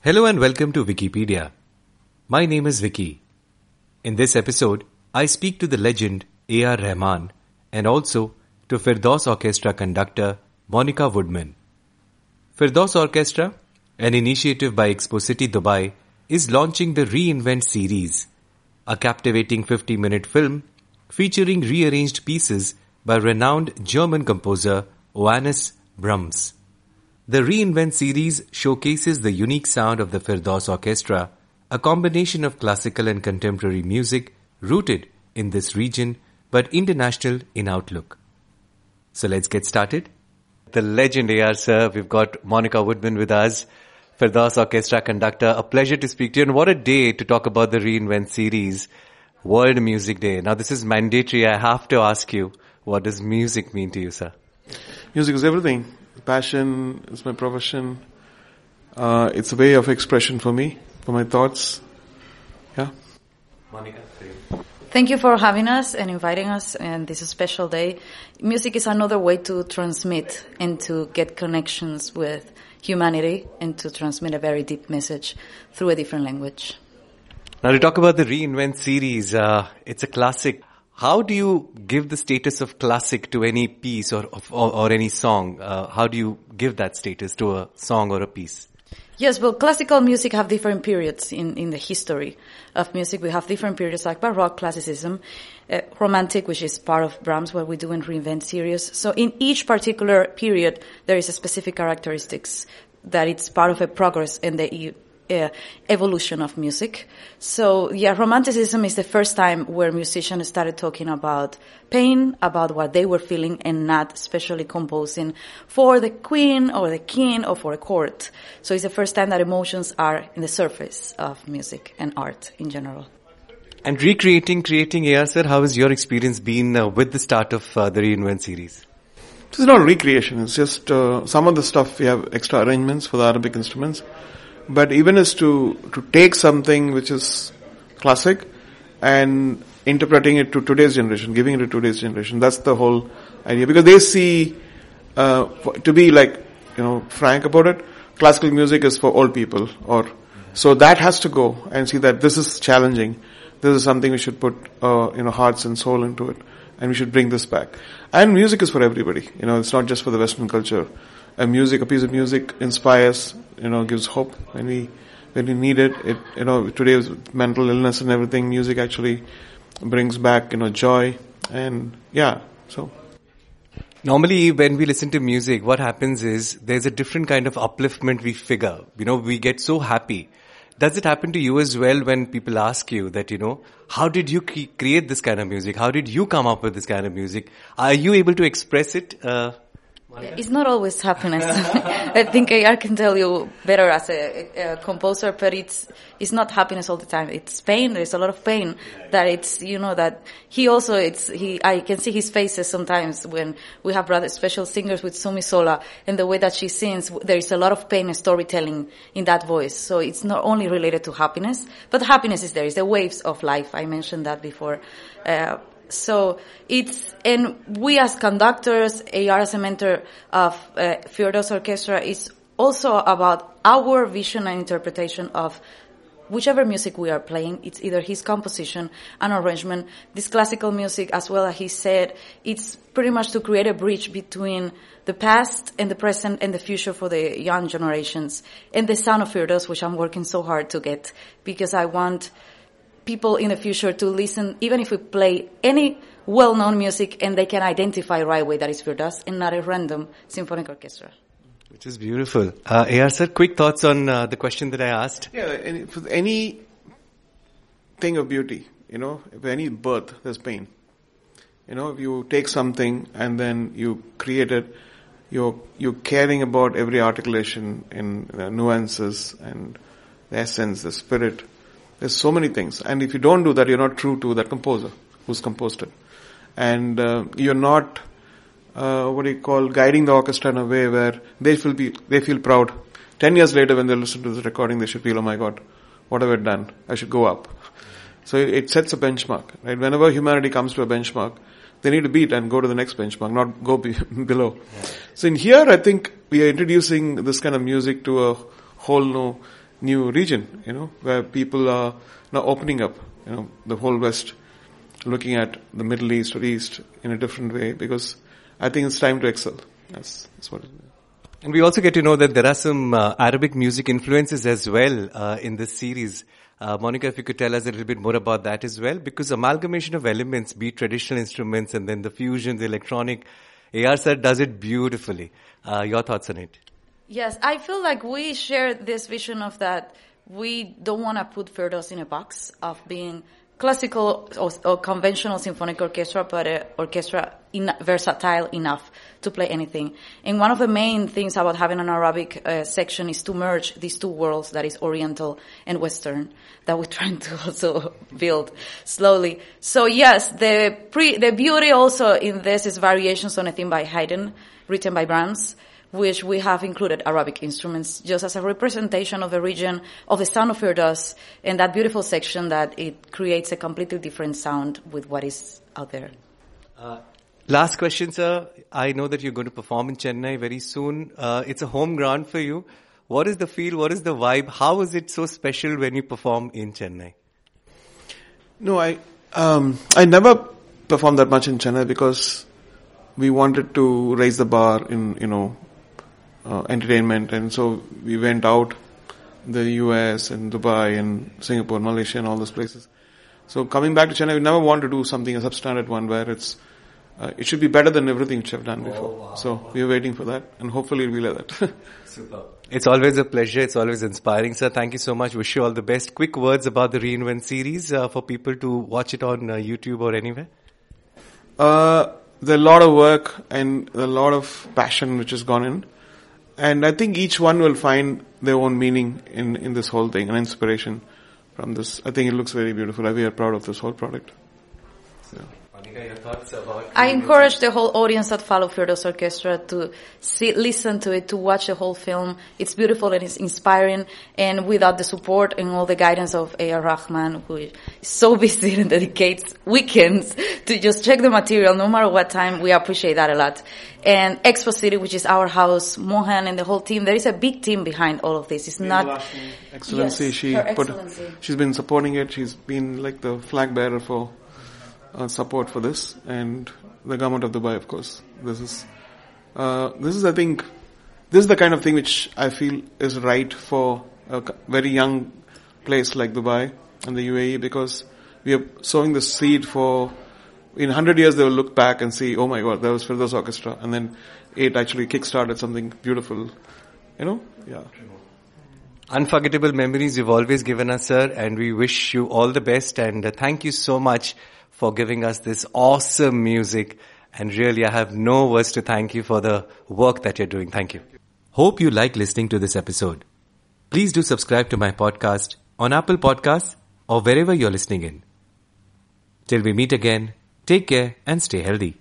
Hello and welcome to Vickypedia. My name is Vicky. In this episode, I speak to the legend A.R. Rahman and also to Firdaus Orchestra conductor Monica Woodman. Firdaus Orchestra, an initiative by Expo City Dubai, is launching the Reinvent series, a captivating 50 minute film featuring rearranged pieces by renowned German composer Johannes Brahms. The Reinvent series showcases the unique sound of the Firdaus Orchestra, a combination of classical and contemporary music rooted in this region but international in outlook. So let's get started. The legend AR sir, we've got Monica Woodman with us, Firdaus Orchestra conductor. A pleasure to speak to you and what a day to talk about the Reinvent series, World Music Day. Now this is mandatory. I have to ask you, what does music mean to you, sir? Music is everything. Passion is my profession. Uh, it's a way of expression for me, for my thoughts. Yeah. Monica, Thank you for having us and inviting us and this special day. Music is another way to transmit and to get connections with humanity and to transmit a very deep message through a different language. Now to talk about the Reinvent series, uh, it's a classic. How do you give the status of classic to any piece or, or, or any song? Uh, how do you give that status to a song or a piece? Yes, well, classical music have different periods in, in the history of music. We have different periods like Baroque, classicism, uh, Romantic, which is part of Brahms, what we do in Reinvent series. So in each particular period, there is a specific characteristics that it's part of a progress in the uh, evolution of music. So yeah, romanticism is the first time where musicians started talking about pain, about what they were feeling and not specially composing for the queen or the king or for a court. So it's the first time that emotions are in the surface of music and art in general. And recreating, creating AR sir, how has your experience been uh, with the start of uh, the Reinvent series? This is not recreation. It's just uh, some of the stuff we have extra arrangements for the Arabic instruments but even is to to take something which is classic and interpreting it to today's generation, giving it to today's generation. That's the whole idea because they see uh, to be like you know frank about it. Classical music is for old people, or so that has to go and see that this is challenging. This is something we should put uh, you know hearts and soul into it, and we should bring this back. And music is for everybody. You know, it's not just for the Western culture a music, a piece of music inspires, you know, gives hope when we, when we need it. It, you know, today with mental illness and everything, music actually brings back, you know, joy and yeah, so. Normally, when we listen to music, what happens is there's a different kind of upliftment we figure. You know, we get so happy. Does it happen to you as well when people ask you that, you know, how did you create this kind of music? How did you come up with this kind of music? Are you able to express it? Uh, it's not always happiness. I think I can tell you better as a, a, composer, but it's it's not happiness all the time. It's pain. There's a lot of pain that it's you know that he also it's he. I can see his faces sometimes when we have rather special singers with Sumi Sola and the way that she sings. There is a lot of pain and storytelling in that voice. So it's not only related to happiness, but happiness is there. It's the waves of life. I mentioned that before. Uh, so it's, and we as conductors, AR as a mentor of uh, Orchestra is also about our vision and interpretation of whichever music we are playing, it's either his composition, and arrangement, this classical music, as well as he said, it's pretty much to create a bridge between the past and the present and the future for the young generations. And the sound of Firdaus, which I'm working so hard to get, because I want people in the future to listen, even if we play any well-known music and they can identify right away that it's Firdaus and not a random symphonic orchestra. Which is beautiful. Uh, AR sir, quick thoughts on uh, the question that I asked. Yeah, any, any thing of beauty, you know, if any birth, there's pain. You know, if you take something and then you create it, you're, you're caring about every articulation in uh, nuances and the essence, the spirit. There's so many things. And if you don't do that, you're not true to that composer who's composed it. And uh, you're not, uh, what do you call, guiding the orchestra in a way where they feel, be, they feel proud. Ten years later when they listen to this recording, they should feel, oh my god, what have I done? I should go up. So it, sets a benchmark, right? Whenever humanity comes to a benchmark, they need to beat and go to the next benchmark, not go be, below. Yeah. So in here, I think we are introducing this kind of music to a whole new new region, you know, where people are now opening up, you know, the whole West, looking at the Middle East or East in a different way because I think it's time to excel. That's, that's what it is. And we also get to know that there are some uh, Arabic music influences as well uh, in this series. Uh, Monica, if you could tell us a little bit more about that as well, because amalgamation of elements, be it traditional instruments and then the fusion, the electronic, AR does it beautifully. Uh, your thoughts on it? Yes, I feel like we share this vision of that we don't want to put Firdaus in a box of being classical or, or conventional symphonic orchestra, but an orchestra in, versatile enough to play anything. And one of the main things about having an Arabic uh, section is to merge these two worlds, that is Oriental and Western, that we're trying to also build slowly. So yes, the pre, the beauty also in this is variations on a theme by Haydn, written by Brahms which we have included Arabic instruments just as a representation of the region of the sound of Firdaus and that beautiful section that it creates a completely different sound with what is out there. Uh, last question, sir. I know that you're going to perform in Chennai very soon. Uh, it's a home ground for you. What is the feel? What is the vibe? How is it so special when you perform in Chennai? No, I um, I never performed that much in Chennai because we wanted to raise the bar in you know uh, entertainment, and so we went out the US and Dubai and Singapore, Malaysia, and all those places. So coming back to Chennai, we never want to do something a substandard one where it's uh, it should be better than everything which I've done before. Oh, wow. So we are waiting for that, and hopefully it'll be like that. Super. It's always a pleasure. It's always inspiring, sir. Thank you so much. Wish you all the best. Quick words about the Reinvent series uh, for people to watch it on uh, YouTube or anywhere. Uh, there's a lot of work and a lot of passion which has gone in. And I think each one will find their own meaning in, in this whole thing, and inspiration from this. I think it looks very beautiful. We are proud of this whole product. So. Monica, your thoughts about? I encourage the whole audience that follow Firdaus Orchestra to see, listen to it, to watch the whole film. It's beautiful and it's inspiring. And without the support and all the guidance of A.R. Rahman, who is so busy and dedicates weekends to just check the material, no matter what time, we appreciate that a lot. And Expo City, which is our house, Mohan and the whole team. There is a big team behind all of this. It's not excellency. Yes, she put, she's been supporting it. She's been like the flag bearer for uh, support for this, and the government of Dubai, of course. This is uh, this is, I think, this is the kind of thing which I feel is right for a very young place like Dubai and the UAE because we are sowing the seed for. In 100 years, they will look back and see, oh my god, that was Firdaus Orchestra. And then it actually kick-started something beautiful. You know? Yeah. Unforgettable memories you've always given us, sir, and we wish you all the best and uh, thank you so much for giving us this awesome music. And really, I have no words to thank you for the work that you're doing. Thank you. Hope you like listening to this episode. Please do subscribe to my podcast on Apple Podcasts or wherever you're listening in. Till we meet again, take care and stay healthy.